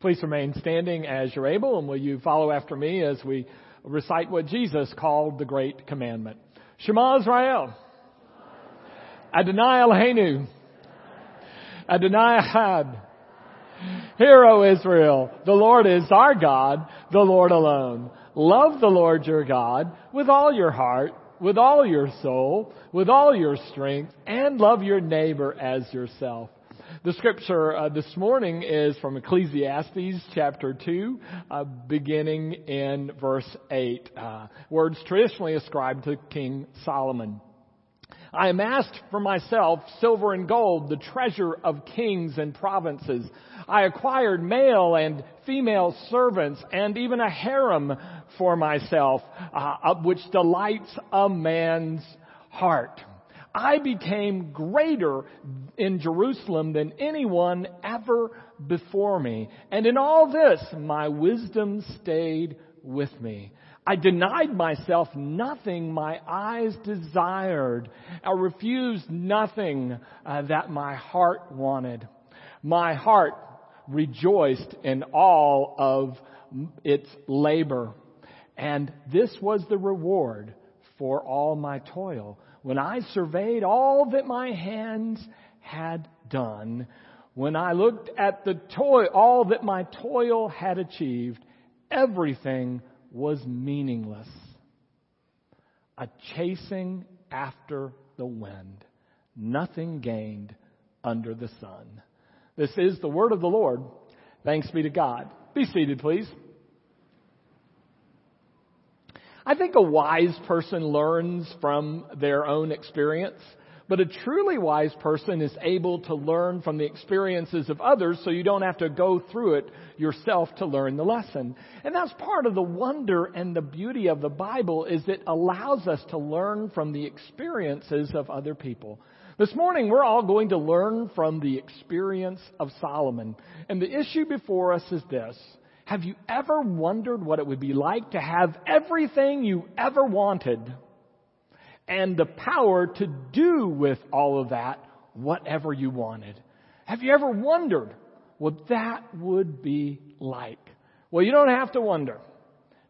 Please remain standing as you're able, and will you follow after me as we recite what Jesus called the great commandment? Shema Israel. Adonai Eloheinu. Adonai Echad. Hear, O Israel, the Lord is our God, the Lord alone. Love the Lord your God with all your heart, with all your soul, with all your strength, and love your neighbor as yourself. The scripture uh, this morning is from Ecclesiastes chapter 2, uh, beginning in verse 8. Uh, words traditionally ascribed to King Solomon. I amassed for myself silver and gold, the treasure of kings and provinces. I acquired male and female servants and even a harem for myself, uh, which delights a man's heart. I became greater in Jerusalem than anyone ever before me. And in all this, my wisdom stayed with me. I denied myself nothing my eyes desired. I refused nothing uh, that my heart wanted. My heart rejoiced in all of its labor. And this was the reward for all my toil. When I surveyed all that my hands had done, when I looked at the toil, all that my toil had achieved, everything was meaningless. A chasing after the wind. Nothing gained under the sun. This is the word of the Lord. Thanks be to God. Be seated, please. I think a wise person learns from their own experience, but a truly wise person is able to learn from the experiences of others so you don't have to go through it yourself to learn the lesson. And that's part of the wonder and the beauty of the Bible is it allows us to learn from the experiences of other people. This morning we're all going to learn from the experience of Solomon. And the issue before us is this. Have you ever wondered what it would be like to have everything you ever wanted and the power to do with all of that whatever you wanted? Have you ever wondered what that would be like? Well, you don't have to wonder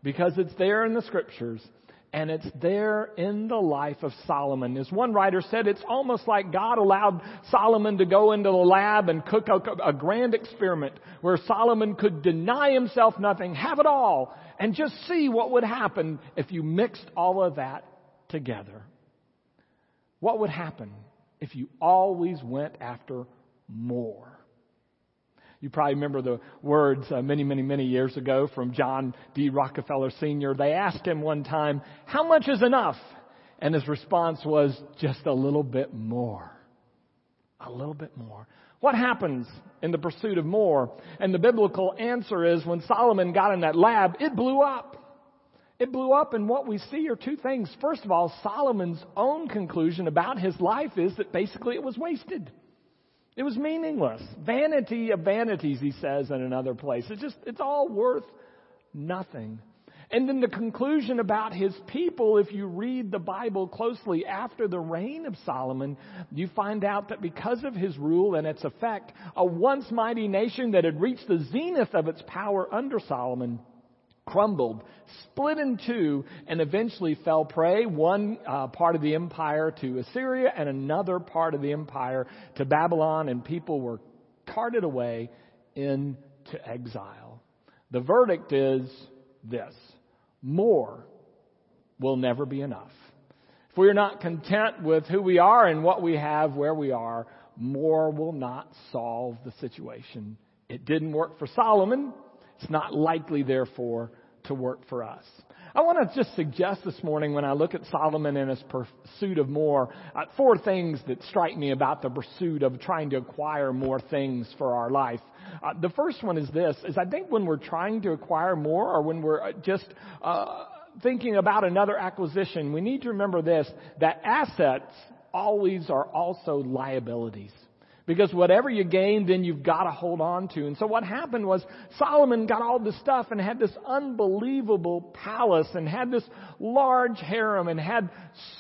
because it's there in the scriptures and it's there in the life of Solomon. As one writer said, it's almost like God allowed Solomon to go into the lab and cook a, a, grand experiment where Solomon could deny himself nothing, have it all, and just see what would happen if you mixed all of that together. What would happen if you always went after more? You probably remember the words uh, many, many, many years ago from John D. Rockefeller Sr. They asked him one time, How much is enough? And his response was, Just a little bit more. A little bit more. What happens in the pursuit of more? And the biblical answer is when Solomon got in that lab, it blew up. It blew up, and what we see are two things. First of all, Solomon's own conclusion about his life is that basically it was wasted. It was meaningless. Vanity of vanities, he says in another place. It's just, it's all worth nothing. And then the conclusion about his people, if you read the Bible closely after the reign of Solomon, you find out that because of his rule and its effect, a once mighty nation that had reached the zenith of its power under Solomon crumbled, split in two, and eventually fell prey, one uh, part of the empire to Assyria and another part of the empire to Babylon, and people were carted away into exile. The verdict is this more will never be enough. If we are not content with who we are and what we have where we are, more will not solve the situation. It didn't work for Solomon. It's not likely, therefore, to work for us. I want to just suggest this morning when I look at Solomon and his pursuit of more, uh, four things that strike me about the pursuit of trying to acquire more things for our life. Uh, the first one is this, is I think when we're trying to acquire more or when we're uh, just, uh, thinking about another acquisition, we need to remember this, that assets always are also liabilities. Because whatever you gain, then you've got to hold on to. And so what happened was Solomon got all this stuff and had this unbelievable palace and had this large harem and had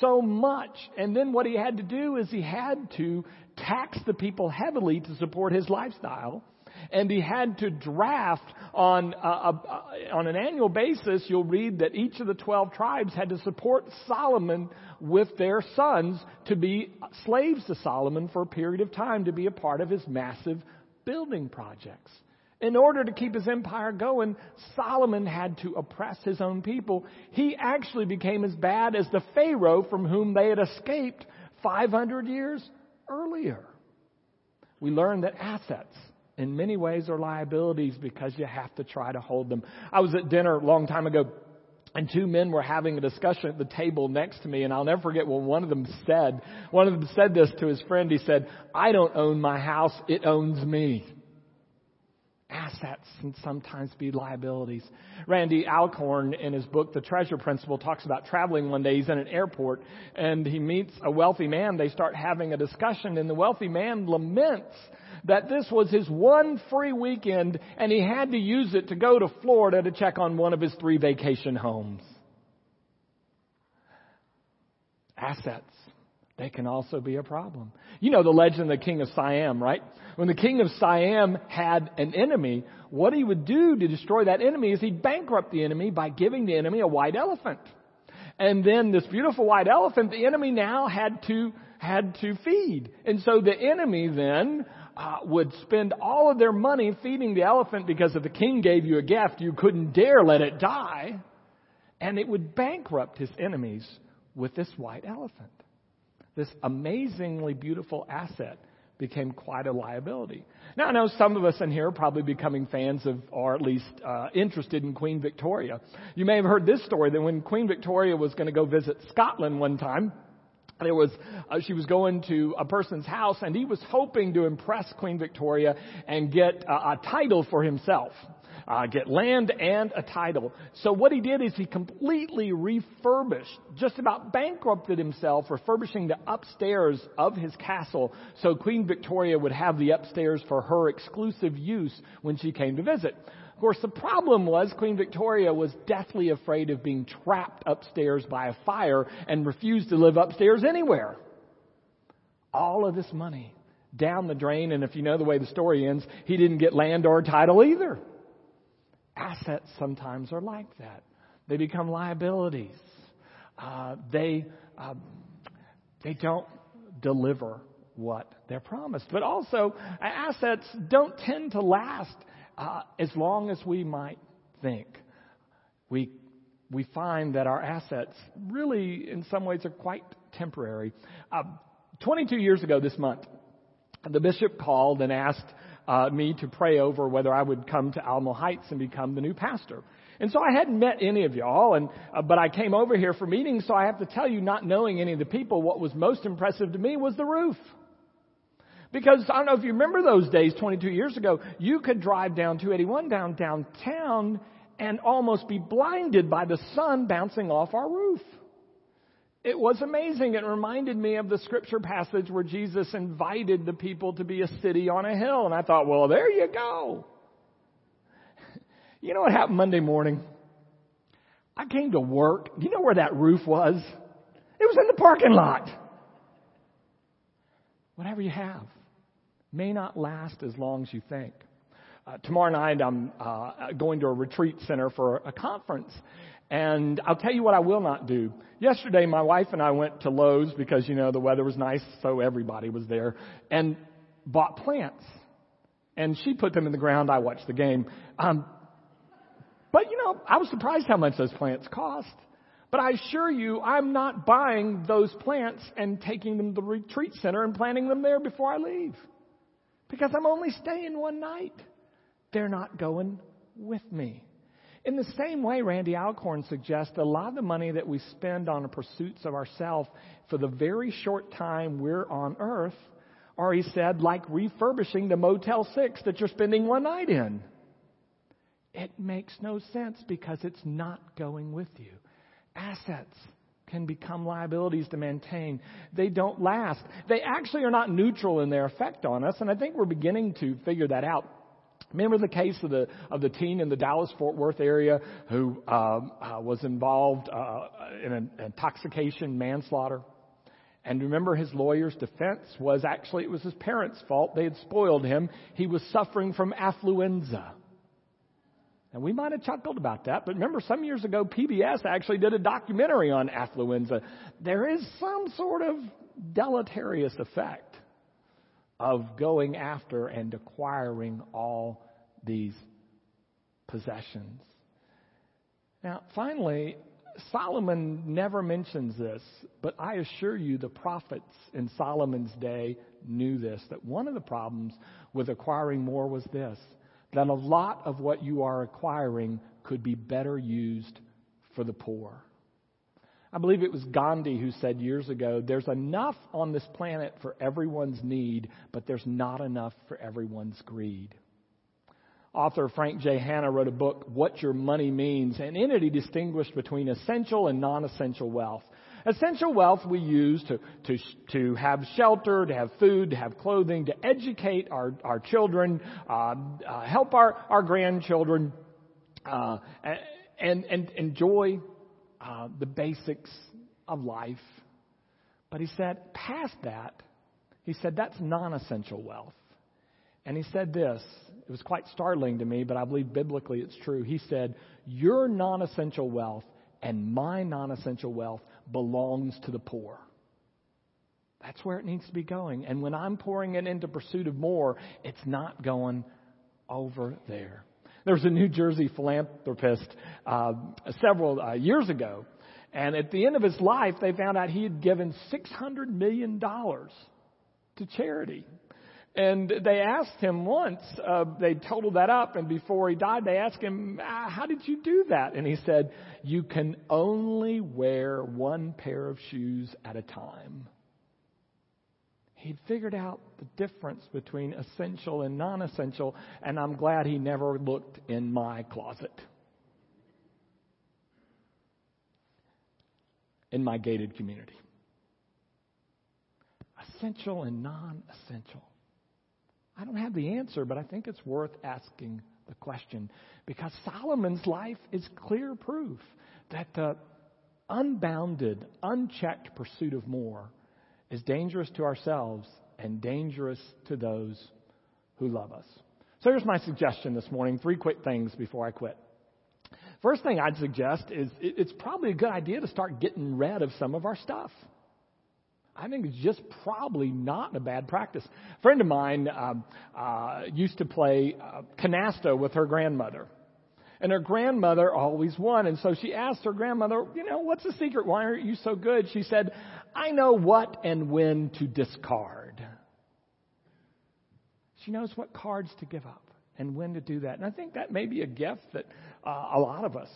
so much. And then what he had to do is he had to tax the people heavily to support his lifestyle. And he had to draft on, uh, uh, on an annual basis, you'll read that each of the 12 tribes had to support Solomon with their sons to be slaves to Solomon for a period of time to be a part of his massive building projects. In order to keep his empire going, Solomon had to oppress his own people. He actually became as bad as the Pharaoh from whom they had escaped 500 years earlier. We learn that assets in many ways are liabilities because you have to try to hold them. I was at dinner a long time ago and two men were having a discussion at the table next to me and I'll never forget what one of them said. One of them said this to his friend. He said, I don't own my house, it owns me assets and sometimes be liabilities. Randy Alcorn in his book, The Treasure Principle, talks about traveling one day. He's in an airport and he meets a wealthy man. They start having a discussion and the wealthy man laments that this was his one free weekend and he had to use it to go to Florida to check on one of his three vacation homes. Assets. They can also be a problem. You know the legend of the king of Siam, right? When the king of Siam had an enemy, what he would do to destroy that enemy is he'd bankrupt the enemy by giving the enemy a white elephant. And then this beautiful white elephant, the enemy now had to, had to feed. And so the enemy then uh, would spend all of their money feeding the elephant because if the king gave you a gift, you couldn't dare let it die. And it would bankrupt his enemies with this white elephant this amazingly beautiful asset became quite a liability. Now, I know some of us in here are probably becoming fans of, or at least uh, interested in Queen Victoria. You may have heard this story that when Queen Victoria was going to go visit Scotland one time, there was uh, she was going to a person's house and he was hoping to impress Queen Victoria and get uh, a title for himself uh, get land and a title. So what he did is he completely refurbished, just about bankrupted himself, refurbishing the upstairs of his castle so Queen Victoria would have the upstairs for her exclusive use when she came to visit. Of course, the problem was Queen Victoria was deathly afraid of being trapped upstairs by a fire and refused to live upstairs anywhere. All of this money down the drain, and if you know the way the story ends, he didn't get land or title either. Assets sometimes are like that. They become liabilities. Uh, they uh, they don't deliver what they're promised. But also, assets don't tend to last uh, as long as we might think. We we find that our assets really, in some ways, are quite temporary. Uh, 22 years ago this month, the bishop called and asked uh, me to pray over whether I would come to Alamo Heights and become the new pastor. And so I hadn't met any of y'all, and uh, but I came over here for meetings. So I have to tell you, not knowing any of the people, what was most impressive to me was the roof. Because I don't know if you remember those days 22 years ago, you could drive down 281 down downtown and almost be blinded by the sun bouncing off our roof. It was amazing. It reminded me of the scripture passage where Jesus invited the people to be a city on a hill. And I thought, well, there you go. You know what happened Monday morning? I came to work. You know where that roof was? It was in the parking lot. Whatever you have may not last as long as you think. Uh, tomorrow night, I'm uh, going to a retreat center for a conference. And I'll tell you what I will not do. Yesterday, my wife and I went to Lowe's because, you know, the weather was nice, so everybody was there, and bought plants. And she put them in the ground. I watched the game. Um, but, you know, I was surprised how much those plants cost. But I assure you, I'm not buying those plants and taking them to the retreat center and planting them there before I leave. Because I'm only staying one night. They're not going with me. In the same way, Randy Alcorn suggests a lot of the money that we spend on the pursuits of ourselves for the very short time we're on earth are, he said, like refurbishing the Motel 6 that you're spending one night in. It makes no sense because it's not going with you. Assets can become liabilities to maintain. They don't last. They actually are not neutral in their effect on us, and I think we're beginning to figure that out. Remember the case of the of the teen in the Dallas Fort Worth area who um, uh, was involved uh, in an intoxication manslaughter, And remember, his lawyer's defense was actually it was his parents' fault. They had spoiled him. He was suffering from affluenza. And we might have chuckled about that, but remember some years ago PBS actually did a documentary on affluenza. There is some sort of deleterious effect of going after and acquiring all these possessions. Now, finally, Solomon never mentions this, but I assure you the prophets in Solomon's day knew this that one of the problems with acquiring more was this that a lot of what you are acquiring could be better used for the poor. I believe it was Gandhi who said years ago there's enough on this planet for everyone's need, but there's not enough for everyone's greed. Author Frank J. Hanna wrote a book, What Your Money Means, and in it he distinguished between essential and non essential wealth. Essential wealth we use to, to, to have shelter, to have food, to have clothing, to educate our, our children, uh, uh, help our, our grandchildren, uh, and, and enjoy uh, the basics of life. But he said, past that, he said, that's non essential wealth. And he said this, it was quite startling to me, but I believe biblically it's true. He said, Your non essential wealth and my non essential wealth belongs to the poor. That's where it needs to be going. And when I'm pouring it into pursuit of more, it's not going over there. There was a New Jersey philanthropist uh, several uh, years ago, and at the end of his life, they found out he had given $600 million to charity. And they asked him once, uh, they totaled that up, and before he died, they asked him, ah, How did you do that? And he said, You can only wear one pair of shoes at a time. He'd figured out the difference between essential and non essential, and I'm glad he never looked in my closet. In my gated community. Essential and non essential. I don't have the answer, but I think it's worth asking the question because Solomon's life is clear proof that the unbounded, unchecked pursuit of more is dangerous to ourselves and dangerous to those who love us. So here's my suggestion this morning three quick things before I quit. First thing I'd suggest is it's probably a good idea to start getting rid of some of our stuff. I think it's just probably not a bad practice. A friend of mine um, uh, used to play uh, canasta with her grandmother. And her grandmother always won. And so she asked her grandmother, you know, what's the secret? Why aren't you so good? She said, I know what and when to discard. She knows what cards to give up and when to do that. And I think that may be a gift that uh, a lot of us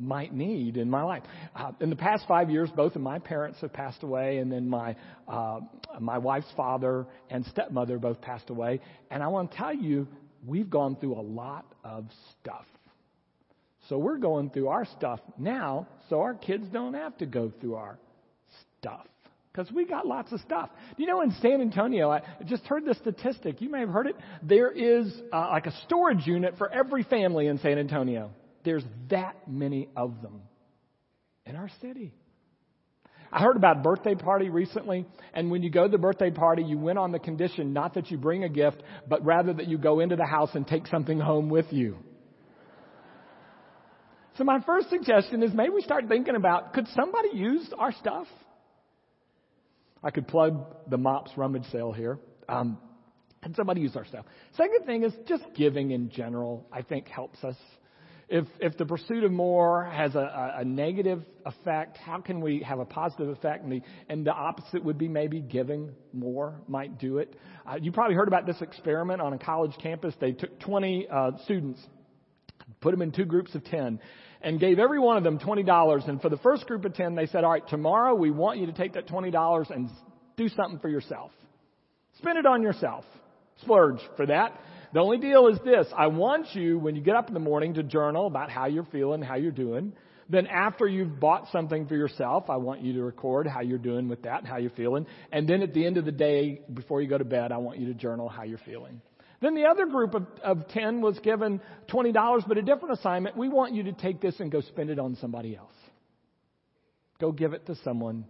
might need in my life. Uh, in the past five years, both of my parents have passed away, and then my uh, my wife's father and stepmother both passed away. And I want to tell you, we've gone through a lot of stuff. So we're going through our stuff now, so our kids don't have to go through our stuff. Because we got lots of stuff. You know in San Antonio, I just heard the statistic. You may have heard it. There is uh, like a storage unit for every family in San Antonio. There's that many of them in our city. I heard about birthday party recently, and when you go to the birthday party, you went on the condition not that you bring a gift, but rather that you go into the house and take something home with you. So my first suggestion is maybe we start thinking about could somebody use our stuff? I could plug the MOPS rummage sale here. Um, can somebody use our stuff? Second thing is just giving in general, I think helps us. If, if the pursuit of more has a, a, negative effect, how can we have a positive effect? And the, and the opposite would be maybe giving more might do it. Uh, you probably heard about this experiment on a college campus. They took 20 uh, students, put them in two groups of 10, and gave every one of them $20. And for the first group of 10, they said, all right, tomorrow we want you to take that $20 and do something for yourself. Spend it on yourself. Splurge for that. The only deal is this. I want you, when you get up in the morning, to journal about how you're feeling, how you're doing. Then after you've bought something for yourself, I want you to record how you're doing with that, how you're feeling. And then at the end of the day, before you go to bed, I want you to journal how you're feeling. Then the other group of, of 10 was given $20, but a different assignment. We want you to take this and go spend it on somebody else. Go give it to someone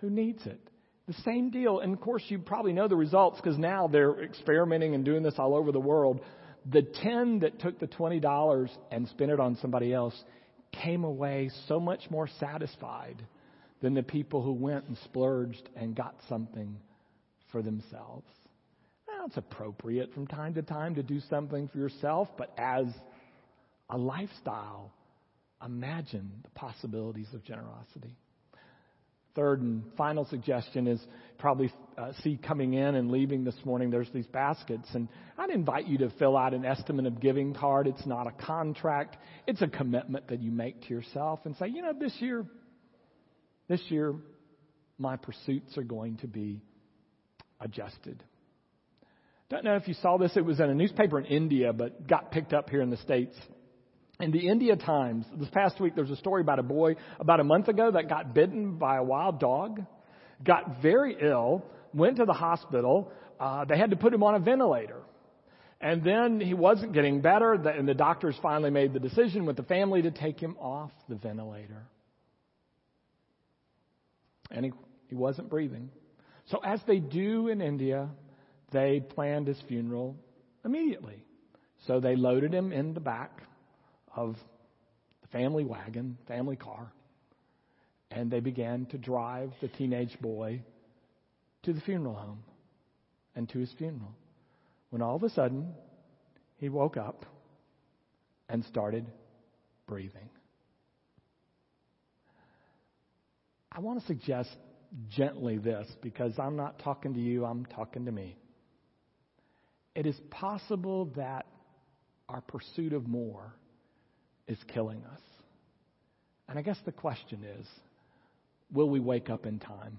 who needs it. The same deal. And of course, you probably know the results because now they're experimenting and doing this all over the world. The 10 that took the $20 and spent it on somebody else came away so much more satisfied than the people who went and splurged and got something for themselves. Now, it's appropriate from time to time to do something for yourself, but as a lifestyle, imagine the possibilities of generosity. Third and final suggestion is probably uh, see coming in and leaving this morning, there's these baskets. And I'd invite you to fill out an estimate of giving card. It's not a contract, it's a commitment that you make to yourself and say, you know, this year, this year, my pursuits are going to be adjusted. Don't know if you saw this. It was in a newspaper in India, but got picked up here in the States. In the India Times, this past week, there's a story about a boy about a month ago that got bitten by a wild dog, got very ill, went to the hospital. Uh, they had to put him on a ventilator. And then he wasn't getting better, and the doctors finally made the decision with the family to take him off the ventilator. And he, he wasn't breathing. So, as they do in India, they planned his funeral immediately. So, they loaded him in the back of the family wagon, family car, and they began to drive the teenage boy to the funeral home and to his funeral. When all of a sudden, he woke up and started breathing. I want to suggest gently this because I'm not talking to you, I'm talking to me. It is possible that our pursuit of more is killing us. And I guess the question is will we wake up in time?